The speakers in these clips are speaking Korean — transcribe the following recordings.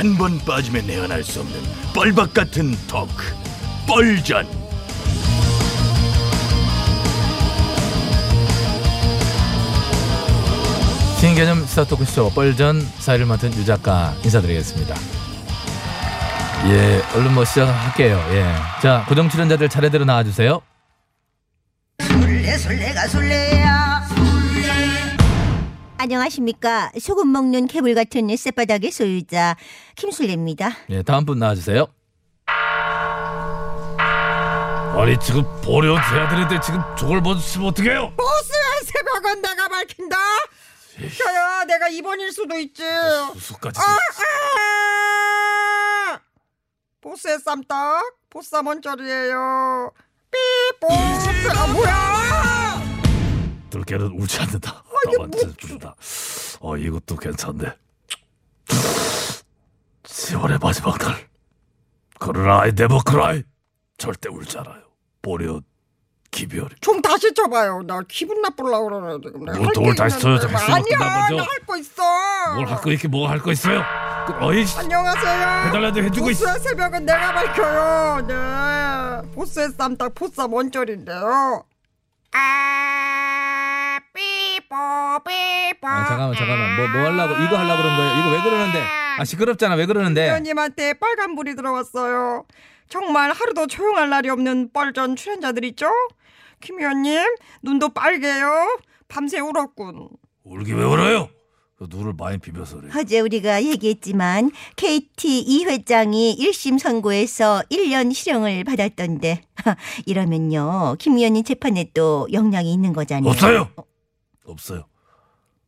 한 번 빠지면 내안할 수 없는 뻘박 같은 토크 뻘전 신개념 시사 토크쇼 뻘전 사회를 맡은 유 작가 인사드리겠습니다. 예, 얼른 뭐 시작할게요. 예. 자, 고정 출연자들 차례대로 나와주세요. 술래 술래가 술래야 안녕하십니까. 소금 먹는 개불 같은 쌔바닥의 소유자 김술래입니다. 예, 다음 분 나와주세요. 아니 지금 보려 해야 되는데 지금 저걸 먼저 쓰면 어떡해요? 보스의 새벽은 내가 밝힌다? 혀야 내가 이번일 수도 있지. 수수까지 아, 아! 보스의 쌈딱 보쌈 원짜리예요. 삐뽀 아 뭐야? 들깨는 울지 않는다 나만 준다 어 이것도 괜찮네 10월의 마지막 날 그러나 네버 크라이 절대 울지 않아요 보려 기별이 좀 다시 쳐봐요 나 기분 나쁠라 그러네 지금 내가 뭘 할게 뭘 다시 쳐요? 다시 아니야 끝나보죠. 나할 거 있어 뭘 할거 이렇게 뭐가 할거 있어요 그, 어이 씨, 안녕하세요. 해달라도 해주고 있어. 보스의 새벽은 내가 밝혀요. 네. 보스의 쌈딱 보쌈 원절인데요. 아. 아, 잠깐만, 잠깐만. 뭐, 뭐 하려고, 이거 하려고 그런 거예요? 이거 왜 그러는데? 아, 시끄럽잖아. 왜 그러는데? 위원님한테 빨간 불이 들어왔어요. 정말 하루도 조용할 날이 없는 뻘전 출연자들 있죠? 김 위원님, 눈도 빨개요. 밤새 울었군. 울기 왜 울어요 그 눈을 많이 비벼서 그래 어제 우리가 얘기했지만 KT 이 회장이 1심 선고에서 1년 실형을 받았던데 이러면요 김 의원님 재판에 또 영향이 있는 거잖아요. 없어요 없어요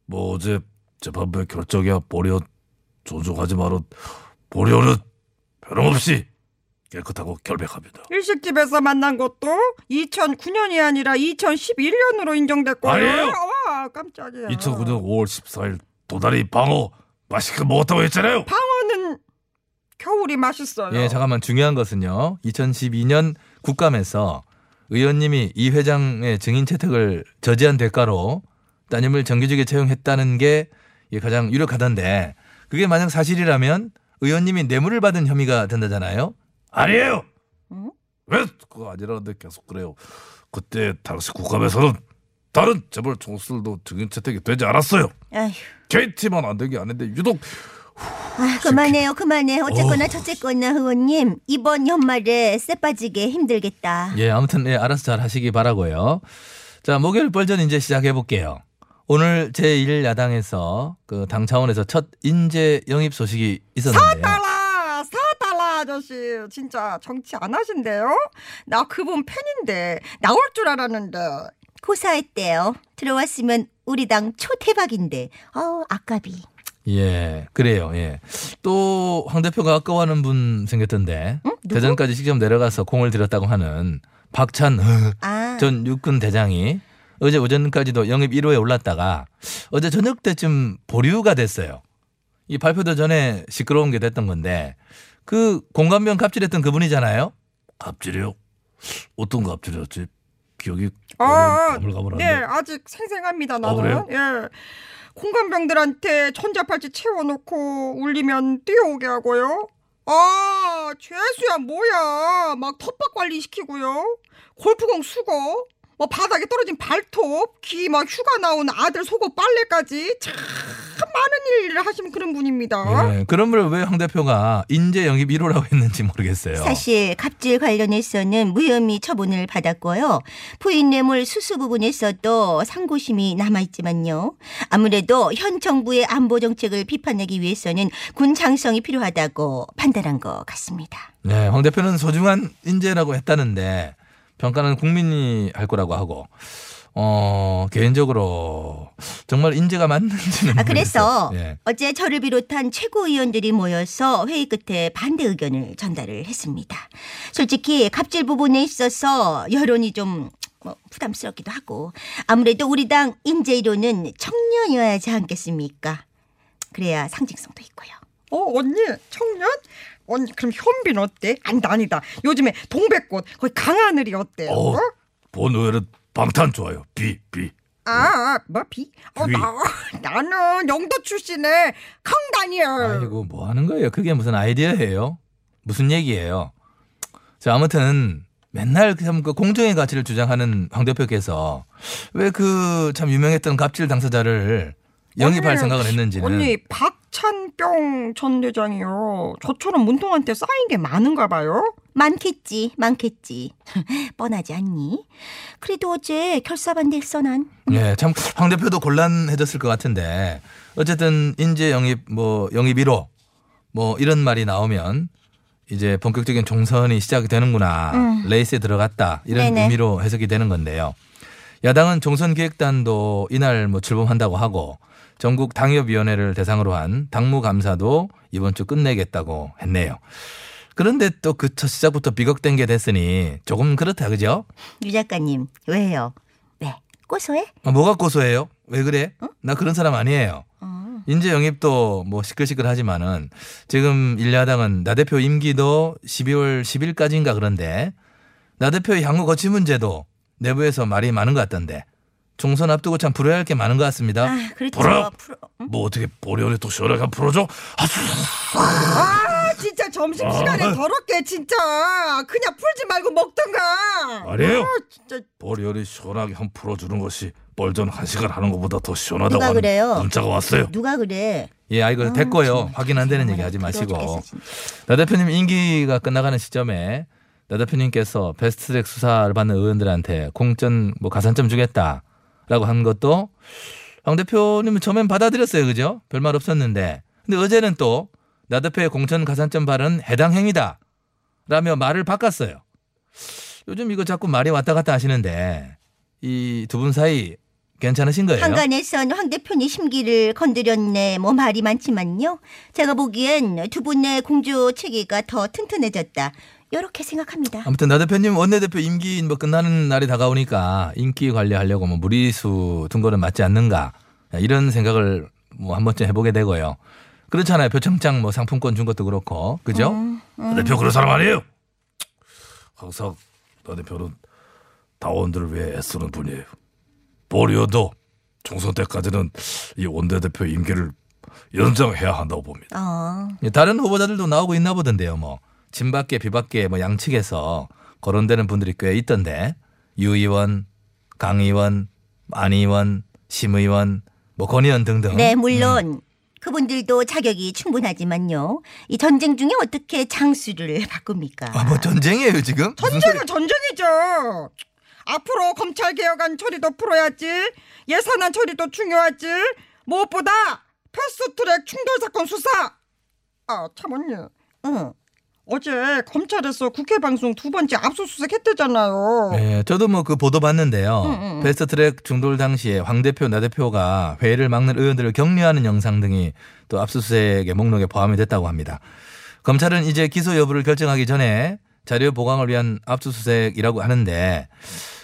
뭐 어제 재판부의 결정이야 보려 존중하지 말아 보려는 변함없이 깨끗하고 결백합니다 일식집에서 만난 것도 2009년이 아니라 2011년으로 인정됐고요. 아니에요. 와, 깜짝이야. 2009년 5월 14일 도다리 방어 맛있게 먹었다고 했잖아요 방어는 겨울이 맛있어요. 예, 잠깐만. 중요한 것은요. 2012년 국감에서 의원님이 이 회장의 증인 채택을 저지한 대가로 따님을 정규직에 채용했다는 게 가장 유력하던데 그게 만약 사실이라면 의원님이 뇌물을 받은 혐의가 된다잖아요. 아니에요 응? 왜 그거 아니라는데 계속 그래요 그때 당시 국감에서는 다른 재벌 총수들도 증인 채택이 되지 않았어요 아휴, KT만 안된게 아닌데 유독 아, 그만해요, 그만해. 어쨌거나 저쨌거나 의원님 이번 연말에 쎄 빠지게 힘들겠다. 예, 아무튼 예, 알아서 잘 하시기 바라고요. 자, 목요일 벌전 이제 시작해 볼게요. 오늘 제1 야당에서 그 당 차원에서 첫 인재 영입 소식이 있었는데요. 사달라, 사달라 아저씨. 진짜 정치 안 하신대요? 나 그분 팬인데 나올 줄 알았는데. 고사했대요. 들어왔으면 우리 당 초대박인데. 어, 아까비. 예, 그래요. 예. 또 황 대표가 아까워하는 분 생겼던데 응? 대전까지 직접 내려가서 공을 들였다고 하는 박찬 아, 전 육군 대장이 어제 오전까지도 영입 1호에 올랐다가 어제 저녁 때쯤 보류가 됐어요. 이 발표도 전에 시끄러운 게 됐던 건데 그 공감병 갑질했던 그분이잖아요. 갑질이요? 어떤 갑질이었지? 기억이 아, 가물가물한데 네, 아직 생생합니다, 나는. 그래요? 예. 공감병들한테 천자팔찌 채워놓고 울리면 뛰어오게 하고요. 아, 죄수야, 뭐야. 막 텃밭 관리시키고요. 골프공 수거, 뭐 바닥에 떨어진 발톱, 귀 막 휴가 나온 아들 속옷 빨래까지 참 많은 일을 하시는 그런 분입니다. 네, 그런 걸왜황 대표가 인재 영입 1호라고 했는지 모르겠어요. 사실 갑질 관련해서는 무혐의 처분을 받았고요. 부인 뇌물 수수 부분에서 도 상고심이 남아있지만요. 아무래도 현 정부의 안보 정책을 비판하기 위해서는 군 장성이 필요하다고 판단한 것 같습니다. 네, 황 대표는 소중한 인재라고 했다는데 평가는 국민이 할 거라고 하고 어 개인적으로 정말 인재가 맞는지는 아, 그래서. 예. 어제 저를 비롯한 최고위원들이 모여서 회의 끝에 반대 의견을 전달을 했습니다. 솔직히 갑질 부분에 있어서 여론이 좀 뭐, 부담스럽기도 하고 아무래도 우리 당 인재 1호는 청년이어야지 않겠습니까? 그래야 상징성도 있고요. 어 언니 청년? 언니 그럼 현빈 어때? 아니다 아니다. 요즘에 동백꽃 거기 강하늘이 어때? 어, 어? 본 의원은 방탄 좋아요. 비, 비. 아, 뭐 비? 어, 위. 나, 나는 영도 출신의 강다니엘. 아이고 뭐 하는 거예요? 그게 무슨 아이디어예요? 무슨 얘기예요? 자 아무튼 맨날 참 그 공정의 가치를 주장하는 황 대표께서 왜 그 참 유명했던 갑질 당사자를 영입할 언니, 생각을 했는지는 언니 박찬병 전 대장이요. 저처럼 문통한테 쌓인 게 많은가 봐요. 많겠지, 많겠지. 뻔하지 않니? 그래도 어제 결사반대했어 난. 예, 참 황 대표도 곤란해졌을 것 같은데 어쨌든 인재 영입 뭐 영입 1호 뭐 이런 말이 나오면 이제 본격적인 종선이 시작이 되는구나 음. 레이스에 들어갔다 이런 네네. 의미로 해석이 되는 건데요. 야당은 종선 기획단도 이날 뭐 출범한다고 하고 전국 당협위원회를 대상으로 한 당무감사도 이번 주 끝내겠다고 했네요. 그런데 또 그 첫 시작부터 비극된 게 됐으니 조금 그렇다 그죠? 유 작가님 왜요? 왜? 고소해? 아, 뭐가 고소해요? 왜 그래? 나 그런 사람 아니에요. 어. 인재 영입도 뭐 시끌시끌하지만은 지금 일야당은 나 대표 임기도 12월 10일까지인가 그런데 나 대표의 향후 거취 문제도 내부에서 말이 많은 것 같던데 총선 앞두고 참 풀어야 할 게 많은 것 같습니다. 아, 그렇죠. 풀어? 풀어. 뭐 어떻게 보리언이 또 시원하게 한번 풀어줘? 아, 진짜 점심 시간에 아. 더럽게 진짜 그냥 풀지 말고 먹던가. 아니에요. 아, 진짜 보리언이 시원하게 한번 풀어주는 것이 뻘전 한 시간 하는 것보다 더 시원하다고 하는 그래요? 문자가 왔어요. 누가 그래? 예, 아 이거 아, 됐고요. 정말 확인 안 되는 얘기 하지 마시고 진짜. 나 대표님 임기가 끝나가는 시점에 나 대표님께서 베스트트랙 수사를 받는 의원들한테 공천 뭐 가산점 주겠다 라고 한 것도 황 대표님은 처음엔 받아들였어요, 그죠? 별말 없었는데 근데 어제는 또 나 대표의 공천 가산점 발언 해당 행위다 라며 말을 바꿨어요. 요즘 이거 자꾸 말이 왔다 갔다 하시는데 이 두 분 사이 괜찮으신 거예요? 한간에선 황 대표님 심기를 건드렸네. 뭐 말이 많지만요. 제가 보기엔 두 분의 공조 체계가 더 튼튼해졌다. 이렇게 생각합니다. 아무튼 나 대표님 원내대표 임기 뭐 끝나는 날이 다가오니까 인기 관리하려고 뭐 무리수 둔 거는 맞지 않는가 이런 생각을 뭐 한 번쯤 해보게 되고요. 그렇잖아요. 표창장 뭐 상품권 준 것도 그렇고 그죠? 음. 나 대표 그런 사람 아니에요. 항상 나 대표는 당원들을 위해 애쓰는 분이에요. 보리언도 총선 때까지는 이 원내대표 임기를 연장해야 한다고 봅니다. 어. 예, 다른 후보자들도 나오고 있나 보던데요. 뭐 친박계 비박계 뭐 양측에서 거론되는 분들이 꽤 있던데 유 의원, 강 의원, 안 의원, 심 의원, 뭐 권 의원 등등. 네, 물론 그분들도 자격이 충분하지만요. 이 전쟁 중에 어떻게 장수를 바꿉니까? 아, 뭐 전쟁이에요 지금? 전쟁은 전쟁이죠. 앞으로 검찰 개혁안 처리도 풀어야지. 예산안 처리도 중요하지. 무엇보다 패스트트랙 충돌 사건 수사. 아, 참 언니. 응. 어제 검찰에서 국회 방송 두 번째 압수수색 했대잖아요. 네, 저도 뭐 그 보도 봤는데요. 응, 응. 베스트트랙 중돌 당시에 황 대표, 나 대표가 회의를 막는 의원들을 격려하는 영상 등이 또 압수수색의 목록에 포함이 됐다고 합니다. 검찰은 이제 기소 여부를 결정하기 전에 자료 보강을 위한 압수수색이라고 하는데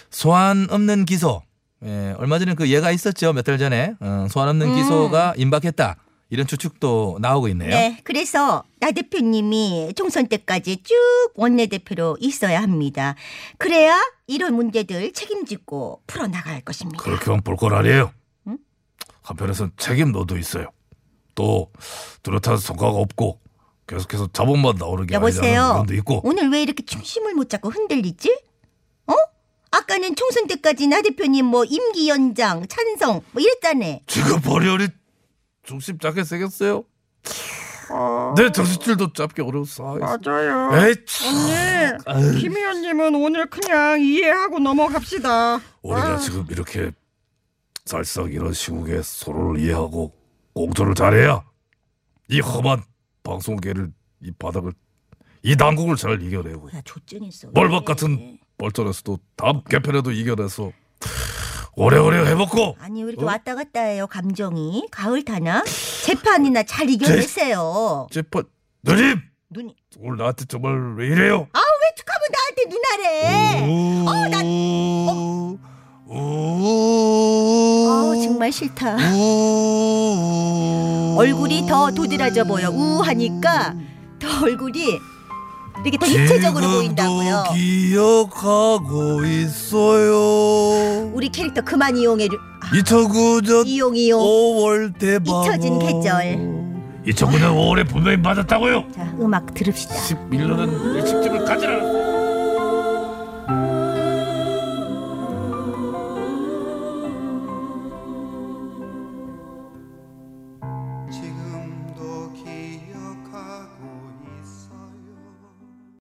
소환 없는 기소. 예, 얼마 전에 그 예가 있었죠. 몇 달 전에 어, 소환 없는 음. 기소가 임박했다. 이런 추측도 나오고 있네요. 네, 그래서 나 대표님이 총선 때까지 쭉 원내대표로 있어야 합니다. 그래야 이런 문제들 책임지고 풀어나갈 것입니다. 그렇게만 볼건 아니에요. 응? 한편에선 책임 너도 있어요. 또 뚜렷한 성과가 없고 계속해서 자본만 나오는 게 여보세요. 오늘 왜 이렇게 중심을 못 잡고 흔들리지? 어? 아까는 총선 때까지 나 대표님 뭐 임기 연장, 찬성 뭐 이랬다네. 지금 보리언이 중심 잡게 생겼어요. 아, 내 정신줄도 잡기 어려웠어. 맞아요. 에이, 참. 언니, 김 의원님은 오늘 그냥 이해하고 넘어갑시다. 우리가 아. 지금 이렇게 살짝 이런 시국에 서로를 이해하고 공조를 잘해야 이 험한 방송계를 이 바닥을 이 난국을 잘 이겨내고 야 조증했어. 멀박 같은 벌전에서도 다음 개편에도 이겨내서 오래오래 해먹고 아니 왜 이렇게 어? 왔다 갔다 해요 감정이 가을 타나 재판이나 잘 이겨내세요. 재판 누님 눈이 오늘 나한테 정말 왜 이래요? 아왜 툭하면 나한테 누나래? 어, 난- 어 정말 싫다. 얼굴이 더 도드라져 보여. 우하니까 더 얼굴이 이렇게 더 입체적으로 보인다고요. 기억하고 있어요. 우리 캐릭터 그만 이용해 주. 아, 2009년 이용 이용. 5월 대박. 잊혀진 계절. 2009년 5월에 분명히 맞았다고요. 자 음악 들읍시다. 11년은 일식집을 가지라.